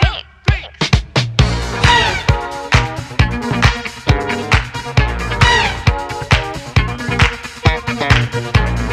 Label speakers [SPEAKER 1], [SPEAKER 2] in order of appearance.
[SPEAKER 1] Great. Thanks.